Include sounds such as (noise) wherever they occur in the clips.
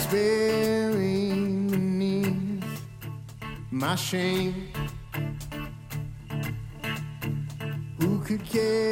is burying beneath my shame. Who could care?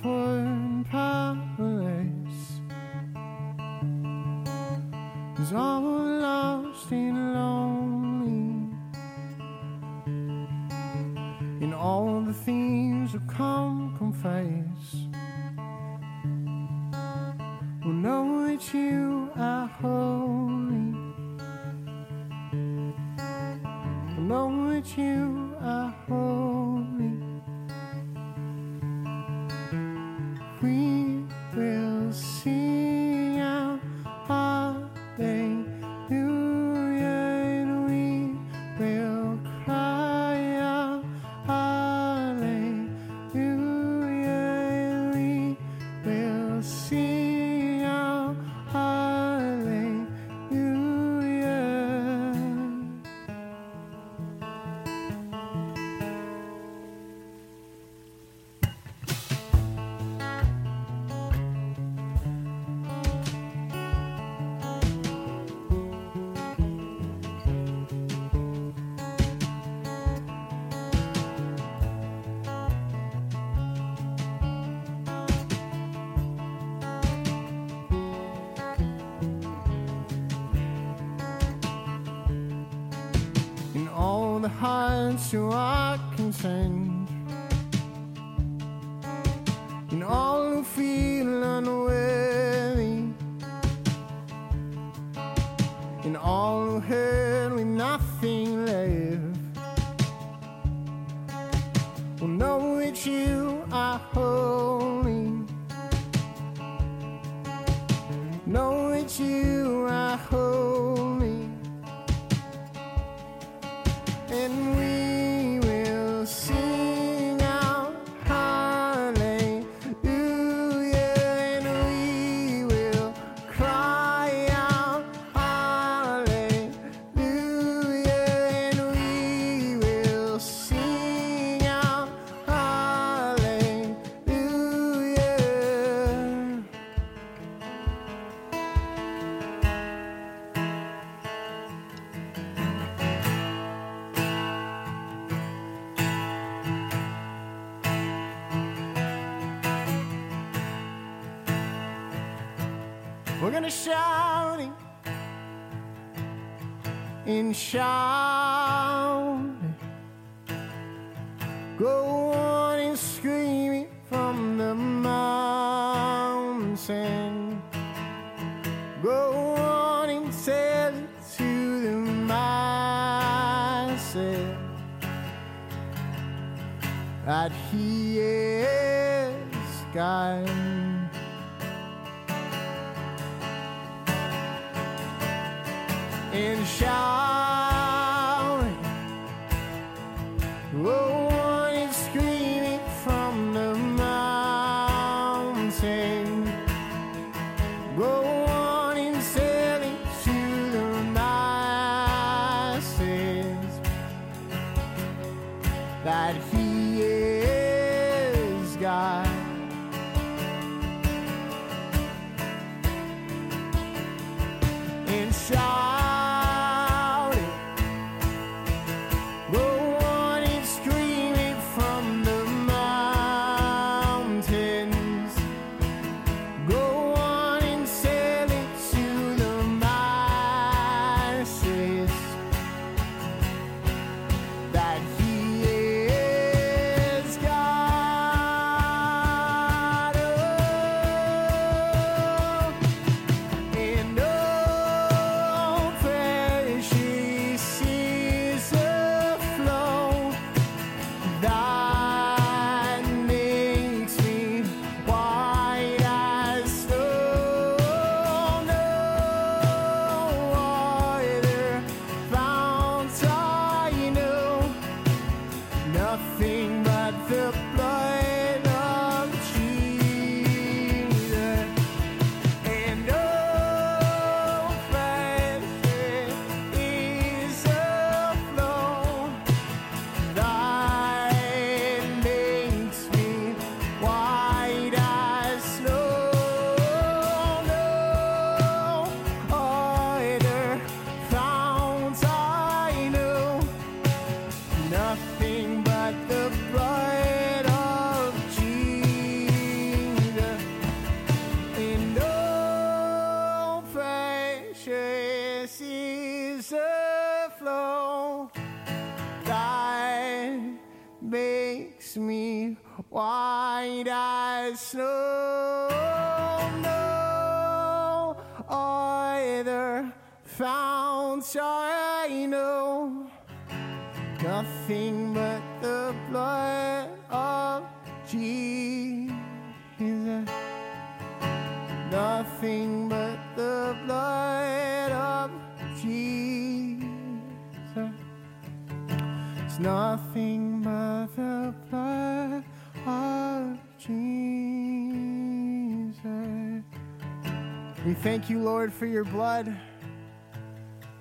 porn paradise is all lost and lonely, and all the thieves have come confess will know that you. hearts you are contained. and shout. Go on and scream it from the mountain. Go on and tell it to the masses that He is God. And shout. snow. Thank you, Lord, for your blood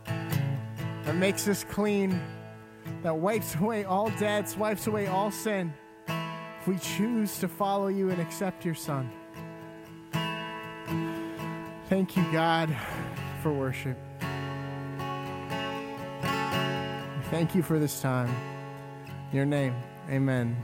that makes us clean, that wipes away all debts, wipes away all sin. If we choose to follow you and accept your Son. Thank you, God, for worship. Thank you for this time. In your name, amen.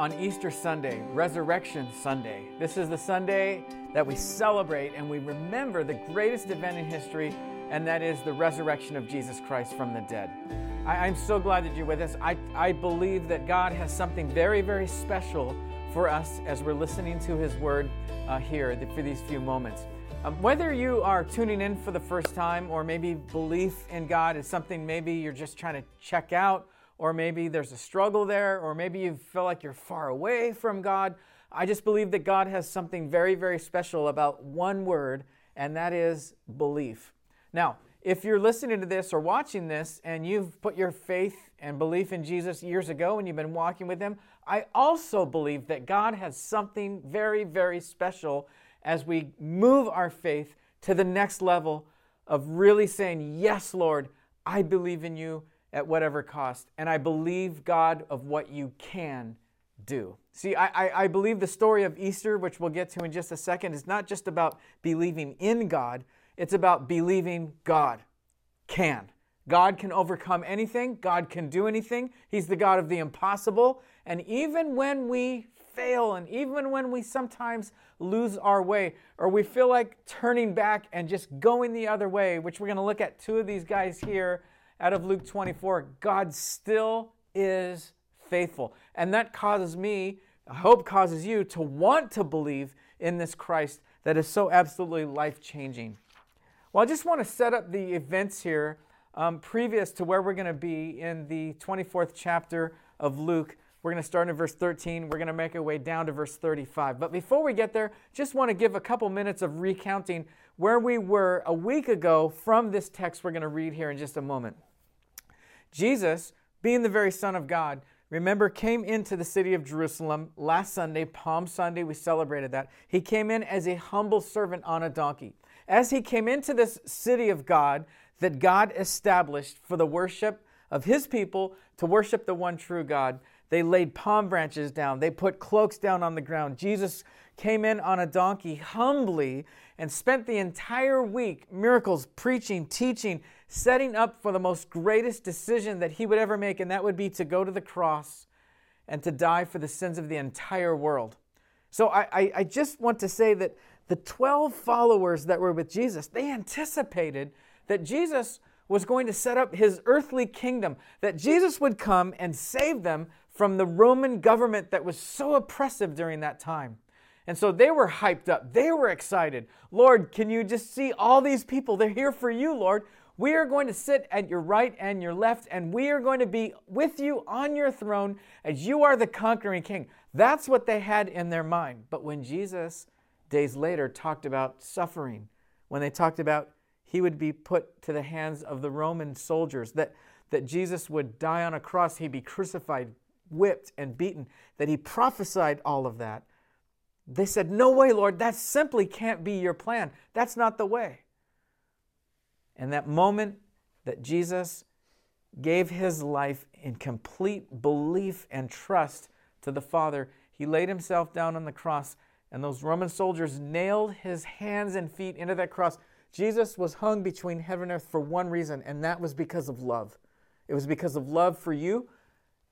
On Easter Sunday, Resurrection Sunday. This is the Sunday that we celebrate and we remember the greatest event in history, and that is the resurrection of Jesus Christ from the dead. I, am so glad that you're with us. I, I believe that God has something very, very special for us as we're listening to His Word uh, here for these few moments. Um, whether you are tuning in for the first time or maybe belief in God is something maybe you're just trying to check out or maybe there's a struggle there, or maybe you feel like you're far away from God. I just believe that God has something very, very special about one word, and that is belief. Now, if you're listening to this or watching this and you've put your faith and belief in Jesus years ago and you've been walking with Him, I also believe that God has something very, very special as we move our faith to the next level of really saying, Yes, Lord, I believe in you at whatever cost. And I believe, God, of what you can do. See, I, I, I, believe the story of Easter, which we'll get to in just a second, is not just about believing in God, it's about believing God can. God can overcome anything, God can do anything. He's the God of the impossible. And even when we fail, and even when we sometimes lose our way, or we feel like turning back and just going the other way, which we're going to look at two of these guys here out of Luke 24, God still is faithful. And that causes me, hope causes you to want to believe in this Christ that is so absolutely life changing. Well, I just want to set up the events here um, previous to where we're going to be in the 24th chapter of Luke. We're going to start in verse 13. We're going to make our way down to verse 35. But before we get there, just want to give a couple minutes of recounting where we were a week ago from this text we're going to read here in just a moment. Jesus, being the very Son of God, remember, came into the city of Jerusalem last Sunday, Palm Sunday. We celebrated that. He came in as a humble servant on a donkey. As he came into this city of God that God established for the worship of his people to worship the one true God, they laid palm branches down. They put cloaks down on the ground. Jesus came in on a donkey humbly and spent the entire week miracles, preaching, teaching, setting up for the most greatest decision that he would ever make, and that would be to go to the cross and to die for the sins of the entire world. So I, I, I just want to say that the 12 followers that were with Jesus, they anticipated that Jesus was going to set up his earthly kingdom, that Jesus would come and save them from the Roman government that was so oppressive during that time. And so they were hyped up. They were excited. Lord, can you just see all these people? They're here for you, Lord. We are going to sit at your right and your left, and we are going to be with you on your throne as you are the conquering king. That's what they had in their mind. But when Jesus, days later, talked about suffering, when they talked about he would be put to the hands of the Roman soldiers, that, that Jesus would die on a cross, he'd be crucified, whipped, and beaten, that he prophesied all of that. They said, No way, Lord, that simply can't be your plan. That's not the way. And that moment that Jesus gave his life in complete belief and trust to the Father, he laid himself down on the cross, and those Roman soldiers nailed his hands and feet into that cross. Jesus was hung between heaven and earth for one reason, and that was because of love. It was because of love for you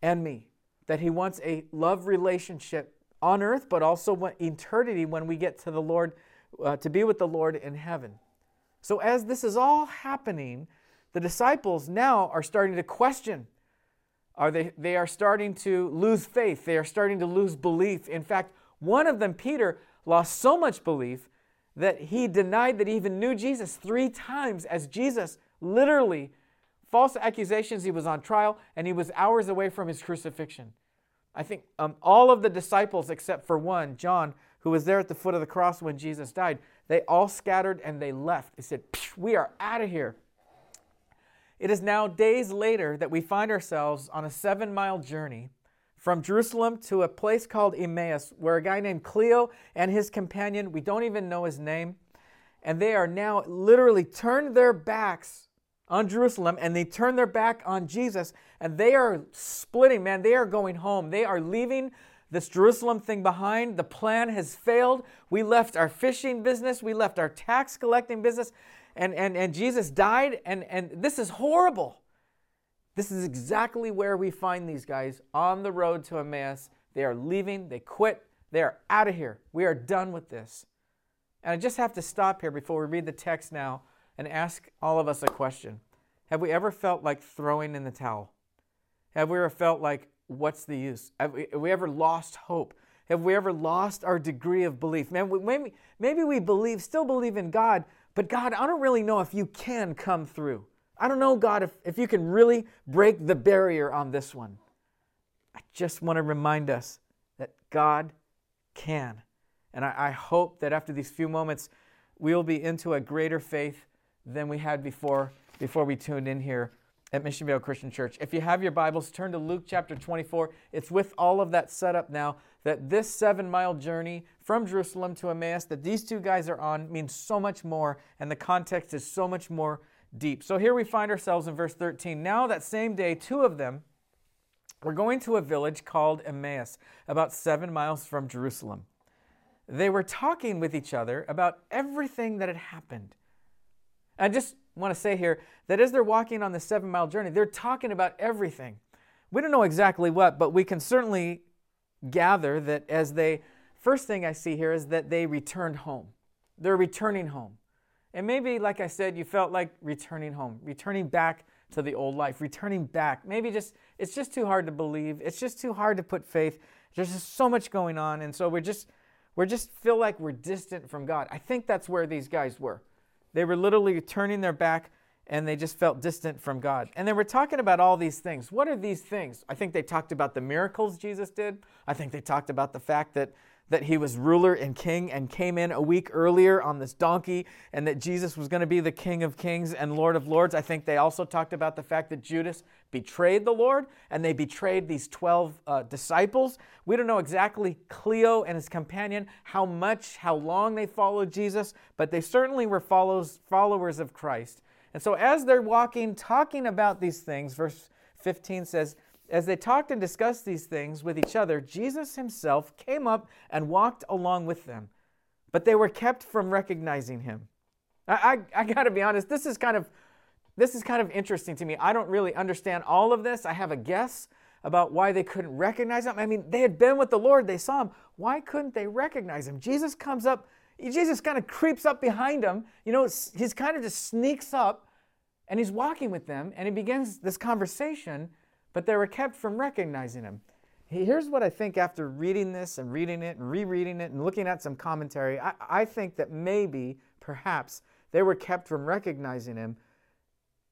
and me, that he wants a love relationship on earth, but also eternity when we get to the Lord, uh, to be with the Lord in heaven. So, as this is all happening, the disciples now are starting to question. Are they, they are starting to lose faith. They are starting to lose belief. In fact, one of them, Peter, lost so much belief that he denied that he even knew Jesus three times as Jesus literally false accusations he was on trial and he was hours away from his crucifixion i think um, all of the disciples except for one john who was there at the foot of the cross when jesus died they all scattered and they left. They said, We are out of here. It is now days later that we find ourselves on a seven mile journey from Jerusalem to a place called Emmaus, where a guy named Cleo and his companion, we don't even know his name, and they are now literally turned their backs on Jerusalem and they turn their back on Jesus and they are splitting, man. They are going home. They are leaving this Jerusalem thing behind. The plan has failed. We left our fishing business, we left our tax collecting business, and, and, and Jesus died, and, and this is horrible. This is exactly where we find these guys on the road to Emmaus, They are leaving. They quit. They are out of here. We are done with this. And I just have to stop here before we read the text now and ask all of us a question. Have we ever felt like throwing in the towel? Have we ever felt like, what's the use? Have we, have we ever lost hope? Have we ever lost our degree of belief? Man, maybe, maybe we believe, still believe in God, but God, I don't really know if you can come through. I don't know, God, if, if you can really break the barrier on this one. I just want to remind us that God can. And I, I hope that after these few moments, we'll be into a greater faith than we had before, before we tuned in here at Mission Vale Christian Church. If you have your Bibles, turn to Luke chapter 24. It's with all of that set up now that this seven mile journey from Jerusalem to Emmaus that these two guys are on means so much more, and the context is so much more deep. So here we find ourselves in verse 13. Now, that same day, two of them were going to a village called Emmaus, about seven miles from Jerusalem. They were talking with each other about everything that had happened. And just want to say here that as they're walking on the seven mile journey, they're talking about everything. We don't know exactly what, but we can certainly gather that as they, first thing I see here is that they returned home. They're returning home. And maybe, like I said, you felt like returning home, returning back to the old life, returning back. Maybe just, it's just too hard to believe. It's just too hard to put faith. There's just so much going on. And so we're just, we just feel like we're distant from God. I think that's where these guys were. They were literally turning their back and they just felt distant from God. And they were talking about all these things. What are these things? I think they talked about the miracles Jesus did. I think they talked about the fact that that he was ruler and king and came in a week earlier on this donkey and that Jesus was going to be the king of kings and lord of lords. I think they also talked about the fact that Judas betrayed the Lord and they betrayed these 12 uh, disciples. We don't know exactly Cleo and his companion, how much, how long they followed Jesus, but they certainly were follows, followers of Christ. And so as they're walking, talking about these things, verse 15 says, as they talked and discussed these things with each other, Jesus himself came up and walked along with them, but they were kept from recognizing him. I, I, I got to be honest, this is kind of this is kind of interesting to me. I don't really understand all of this. I have a guess about why they couldn't recognize him. I mean, they had been with the Lord, they saw him. Why couldn't they recognize him? Jesus comes up, Jesus kind of creeps up behind them. You know, he's kind of just sneaks up and he's walking with them and he begins this conversation but they were kept from recognizing him. Here's what I think after reading this and reading it and rereading it and looking at some commentary. I, I think that maybe, perhaps, they were kept from recognizing him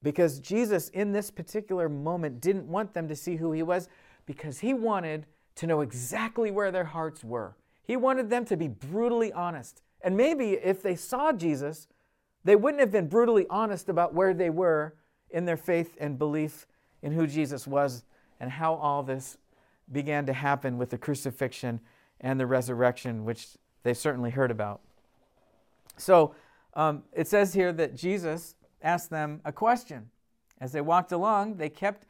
because Jesus, in this particular moment, didn't want them to see who he was because he wanted to know exactly where their hearts were. He wanted them to be brutally honest. And maybe if they saw Jesus, they wouldn't have been brutally honest about where they were in their faith and belief in who Jesus was and how all this began to happen with the crucifixion and the resurrection, which they certainly heard about. So um, it says here that Jesus asked them a question. As they walked along, they kept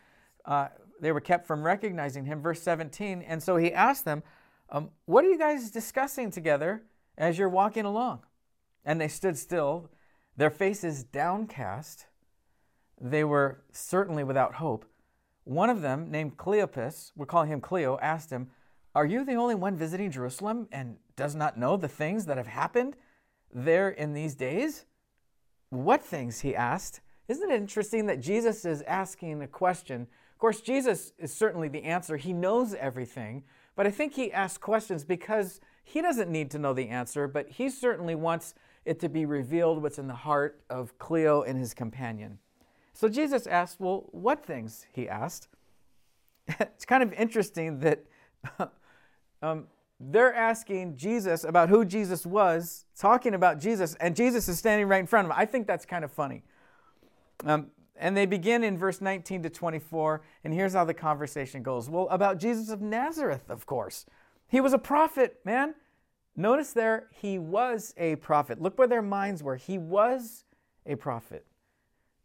uh, they were kept from recognizing him. Verse 17. And so he asked them, um, What are you guys discussing together as you're walking along? And they stood still, their faces downcast. They were certainly without hope. One of them, named Cleopas, we're calling him Cleo, asked him, Are you the only one visiting Jerusalem and does not know the things that have happened there in these days? What things? he asked. Isn't it interesting that Jesus is asking a question? Of course, Jesus is certainly the answer. He knows everything, but I think he asks questions because he doesn't need to know the answer, but he certainly wants it to be revealed what's in the heart of Cleo and his companion. So Jesus asked, Well, what things? He asked. (laughs) it's kind of interesting that (laughs) um, they're asking Jesus about who Jesus was, talking about Jesus, and Jesus is standing right in front of them. I think that's kind of funny. Um, and they begin in verse 19 to 24, and here's how the conversation goes. Well, about Jesus of Nazareth, of course. He was a prophet, man. Notice there, he was a prophet. Look where their minds were. He was a prophet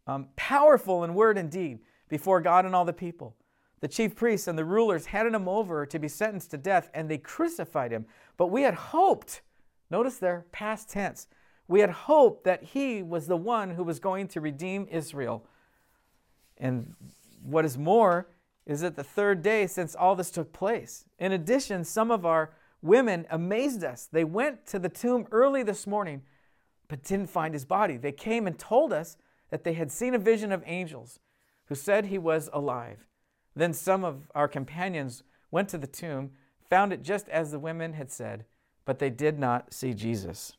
um, powerful in word and deed before God and all the people. The chief priests and the rulers handed him over to be sentenced to death, and they crucified him. But we had hoped, notice there, past tense, we had hoped that he was the one who was going to redeem Israel. And what is more, is that the third day since all this took place. In addition, some of our women amazed us. They went to the tomb early this morning, but didn't find his body. They came and told us that they had seen a vision of angels who said he was alive. Then some of our companions went to the tomb, found it just as the women had said, but they did not see Jesus.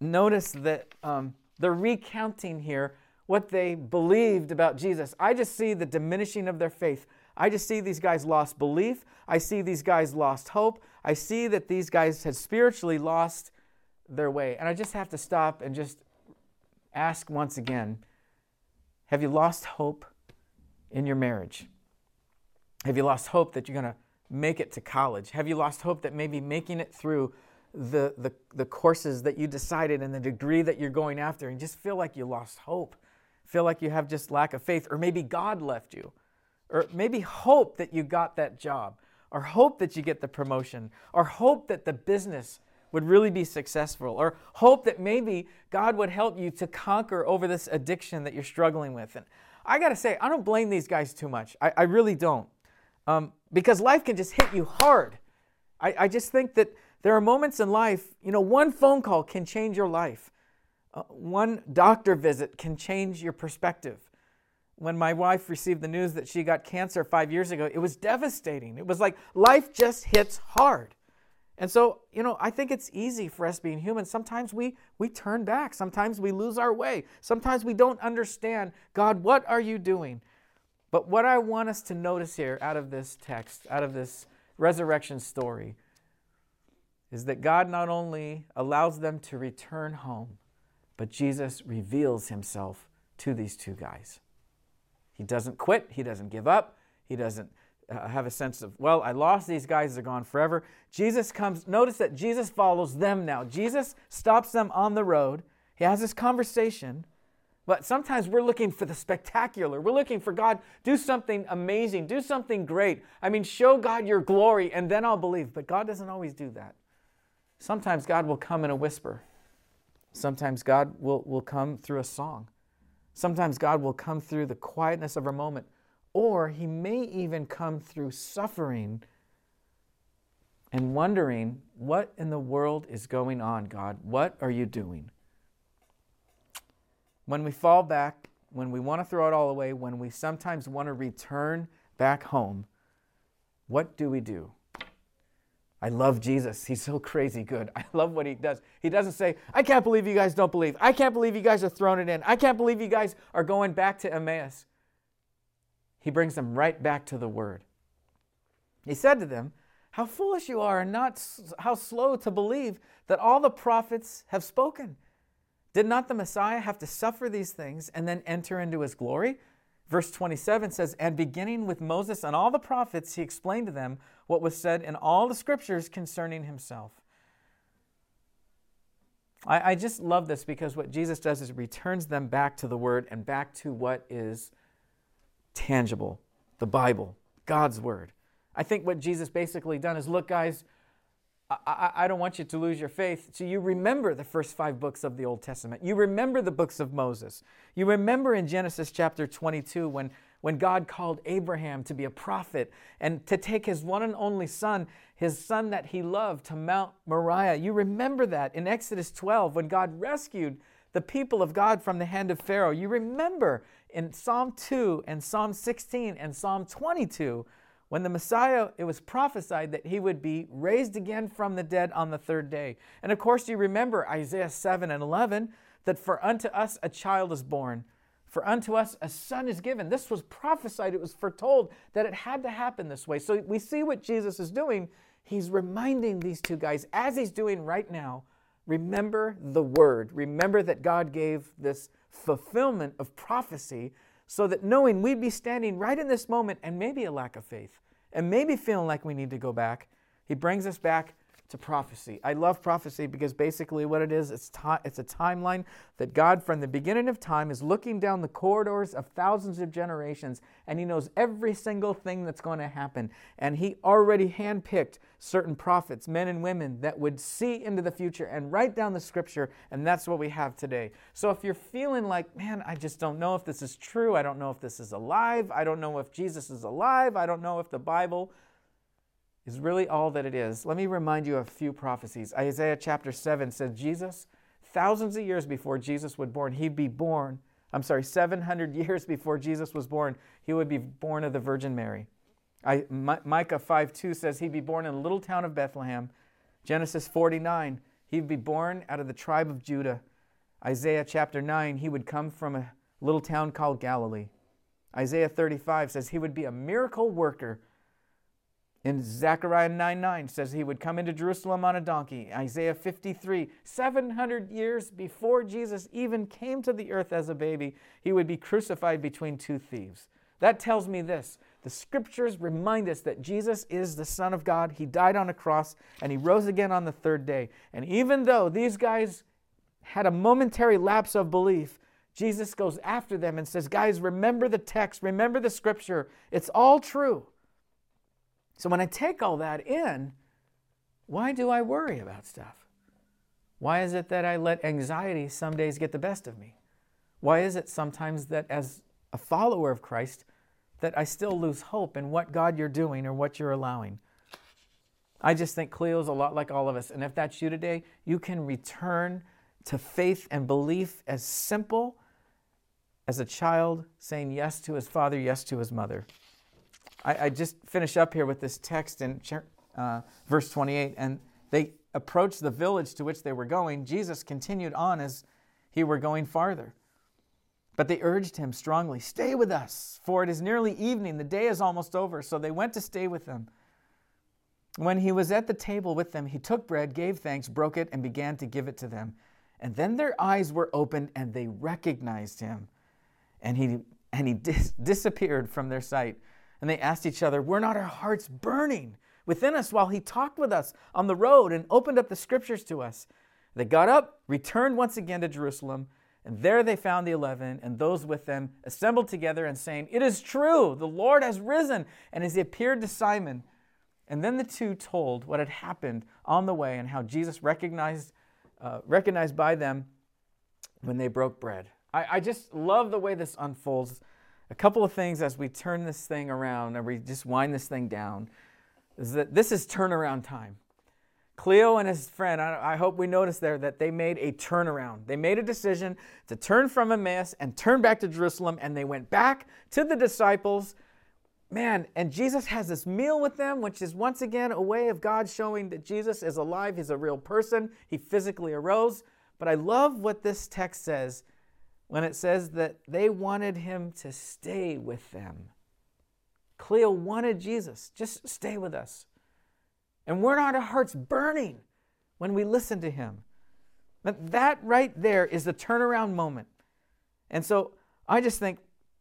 Notice that um, they're recounting here what they believed about Jesus. I just see the diminishing of their faith. I just see these guys lost belief. I see these guys lost hope. I see that these guys had spiritually lost their way. And I just have to stop and just ask once again Have you lost hope in your marriage? Have you lost hope that you're going to make it to college? Have you lost hope that maybe making it through the, the, the courses that you decided and the degree that you're going after and just feel like you lost hope? Feel like you have just lack of faith? Or maybe God left you? Or maybe hope that you got that job? Or hope that you get the promotion? Or hope that the business would really be successful? Or hope that maybe God would help you to conquer over this addiction that you're struggling with? And I got to say, I don't blame these guys too much. I, I really don't. Um, because life can just hit you hard. I, I, just think that there are moments in life, you know, one phone call can change your life. Uh, one doctor visit can change your perspective. When my wife received the news that she got cancer five years ago, it was devastating. It was like life just hits hard. And so, you know, I think it's easy for us being human. Sometimes we we turn back. Sometimes we lose our way. Sometimes we don't understand, God, what are you doing? But what I want us to notice here out of this text, out of this resurrection story, is that God not only allows them to return home, but Jesus reveals himself to these two guys. He doesn't quit, he doesn't give up, he doesn't uh, have a sense of, well, I lost these guys, they're gone forever. Jesus comes, notice that Jesus follows them now. Jesus stops them on the road. He has this conversation but sometimes we're looking for the spectacular. We're looking for God, do something amazing, do something great. I mean, show God your glory, and then I'll believe. But God doesn't always do that. Sometimes God will come in a whisper. Sometimes God will, will come through a song. Sometimes God will come through the quietness of a moment. Or He may even come through suffering and wondering, what in the world is going on, God? What are you doing? when we fall back, when we want to throw it all away, when we sometimes want to return back home, what do we do? I love Jesus. He's so crazy good. (laughs) I love what he does. He doesn't say, I can't believe you guys don't believe. I can't believe you guys are throwing it in. I can't believe you guys are going back to Emmaus. He brings them right back to the word. He said to them, How foolish you are, and not how slow to believe that all the prophets have spoken. Did not the Messiah have to suffer these things and then enter into his glory? Verse 27 says, And beginning with Moses and all the prophets, he explained to them what was said in all the scriptures concerning himself. I, I just love this because what Jesus does is returns them back to the Word and back to what is tangible the Bible, God's Word. I think what Jesus basically done is look, guys, I, I, don't want you to lose your faith. So you remember the first five books of the Old Testament. You remember the books of Moses. You remember in Genesis chapter 22 when, when God called Abraham to be a prophet and to take his one and only son, his son that he loved, to Mount Moriah. You remember that in Exodus 12 when God rescued the people of God from the hand of Pharaoh. You remember in Psalm 2 and Psalm 16 and Psalm 22 when the Messiah, it was prophesied that he would be raised again from the dead on the third day. And of course, you remember Isaiah 7 and 11 that for unto us a child is born, for unto us a son is given. This was prophesied, it was foretold that it had to happen this way. So we see what Jesus is doing. He's reminding these two guys, as he's doing right now, remember the word. Remember that God gave this fulfillment of prophecy so that knowing we'd be standing right in this moment and maybe a lack of faith and maybe feeling like we need to go back, he brings us back to prophecy. I love prophecy because basically what it is, it's, ti- it's a timeline that God, from the beginning of time, is looking down the corridors of thousands of generations and He knows every single thing that's going to happen. And He already handpicked certain prophets, men and women, that would see into the future and write down the scripture. And that's what we have today. So if you're feeling like, man, I just don't know if this is true, I don't know if this is alive, I don't know if Jesus is alive, I don't know if the Bible is really all that it is. Let me remind you of a few prophecies. Isaiah chapter 7 says Jesus, thousands of years before Jesus was born, he'd be born. I'm sorry, 700 (laughs) years before Jesus was born, he would be born of the Virgin Mary. I, Micah 5 2 says he'd be born in a little town of Bethlehem. Genesis 49, he'd be born out of the tribe of Judah. Isaiah chapter 9, he would come from a little town called Galilee. Isaiah 35 says he would be a miracle worker in Zechariah 9 9 says he would come into Jerusalem on a donkey. Isaiah 53, 700 years before Jesus even came to the earth as a baby, he would be crucified between two thieves. That tells me this the scriptures remind us that Jesus is the Son of God. He died on a cross and he rose again on the third day. And even though these guys had a momentary lapse of belief, Jesus goes after them and says, Guys, remember the text, remember the scripture. It's all true. So when I take all that in, why do I worry about stuff? Why is it that I let anxiety some days get the best of me? Why is it sometimes that as a follower of Christ that I still lose hope in what God you're doing or what you're allowing? I just think Cleo's a lot like all of us. And if that's you today, you can return to faith and belief as simple as a child saying yes to his father, yes to his mother. I, I just finish up here with this text in uh, verse 28. And they approached the village to which they were going. Jesus continued on as he were going farther. But they urged him strongly, Stay with us, for it is nearly evening. The day is almost over. So they went to stay with them. When he was at the table with them, he took bread, gave thanks, broke it, and began to give it to them. And then their eyes were opened and they recognized him. And he, and he dis- disappeared from their sight. And they asked each other, Were not our hearts burning within us while he talked with us on the road and opened up the scriptures to us? They got up, returned once again to Jerusalem, and there they found the eleven and those with them assembled together and saying, It is true, the Lord has risen, and as he appeared to Simon. And then the two told what had happened on the way and how Jesus recognized, uh, recognized by them when they broke bread. I, I just love the way this unfolds a couple of things as we turn this thing around and we just wind this thing down is that this is turnaround time. Cleo and his friend, I, hope we notice there that they made a turnaround. They made a decision to turn from Emmaus and turn back to Jerusalem, and they went back to the disciples. Man, and Jesus has this meal with them, which is once again a way of God showing that Jesus is alive. He's a real person. He physically arose. But I love what this text says when it says that they wanted him to stay with them. Cleo wanted Jesus, just stay with us. And weren't our hearts burning when we listen to him? But that right there is the turnaround moment. And so I just think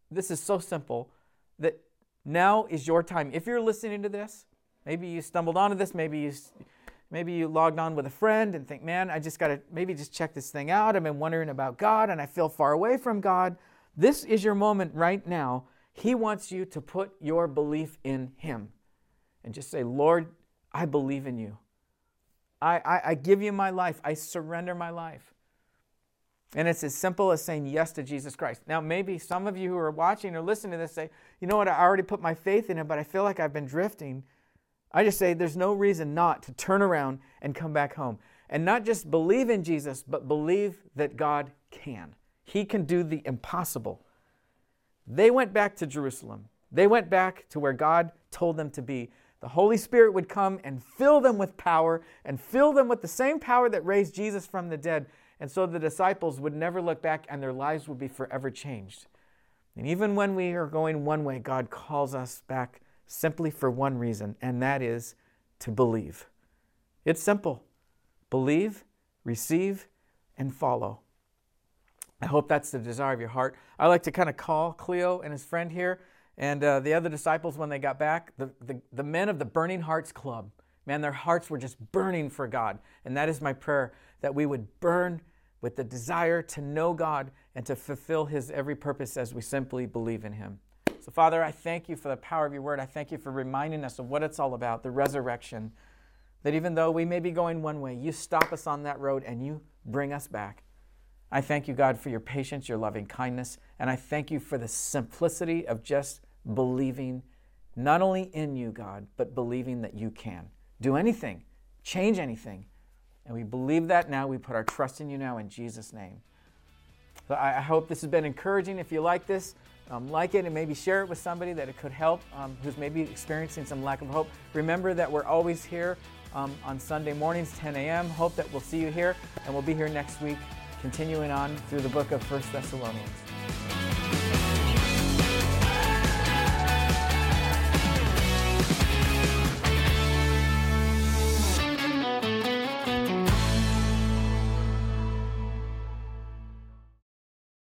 this is so simple that now is your time. If you're listening to this, maybe you stumbled onto this, maybe you Maybe you logged on with a friend and think, man, I just got to maybe just check this thing out. I've been wondering about God and I feel far away from God. This is your moment right now. He wants you to put your belief in Him and just say, Lord, I believe in you. I, I, I give you my life. I surrender my life. And it's as simple as saying yes to Jesus Christ. Now, maybe some of you who are watching or listening to this say, you know what, I already put my faith in Him, but I feel like I've been drifting. I just say there's no reason not to turn around and come back home. And not just believe in Jesus, but believe that God can. He can do the impossible. They went back to Jerusalem. They went back to where God told them to be. The Holy Spirit would come and fill them with power and fill them with the same power that raised Jesus from the dead. And so the disciples would never look back and their lives would be forever changed. And even when we are going one way, God calls us back simply for one reason, and that is to believe. It's simple believe, receive, and follow. I hope that's the desire of your heart. I like to kind of call Cleo and his friend here and uh, the other disciples when they got back, the, the, the men of the Burning Hearts Club. Man, their hearts were just burning for God. And that is my prayer that we would burn with the desire to know God and to fulfill His every purpose as we simply believe in Him. So, Father, I thank you for the power of your word. I thank you for reminding us of what it's all about the resurrection. That even though we may be going one way, you stop us on that road and you bring us back. I thank you, God, for your patience, your loving kindness, and I thank you for the simplicity of just believing not only in you, God, but believing that you can do anything, change anything. And we believe that now. We put our trust in you now in Jesus' name. So I, hope this has been encouraging. If you like this, um, like it and maybe share it with somebody that it could help um, who's maybe experiencing some lack of hope. Remember that we're always here um, on Sunday mornings, 10 a.m. Hope that we'll see you here, and we'll be here next week, continuing on through the book of First Thessalonians.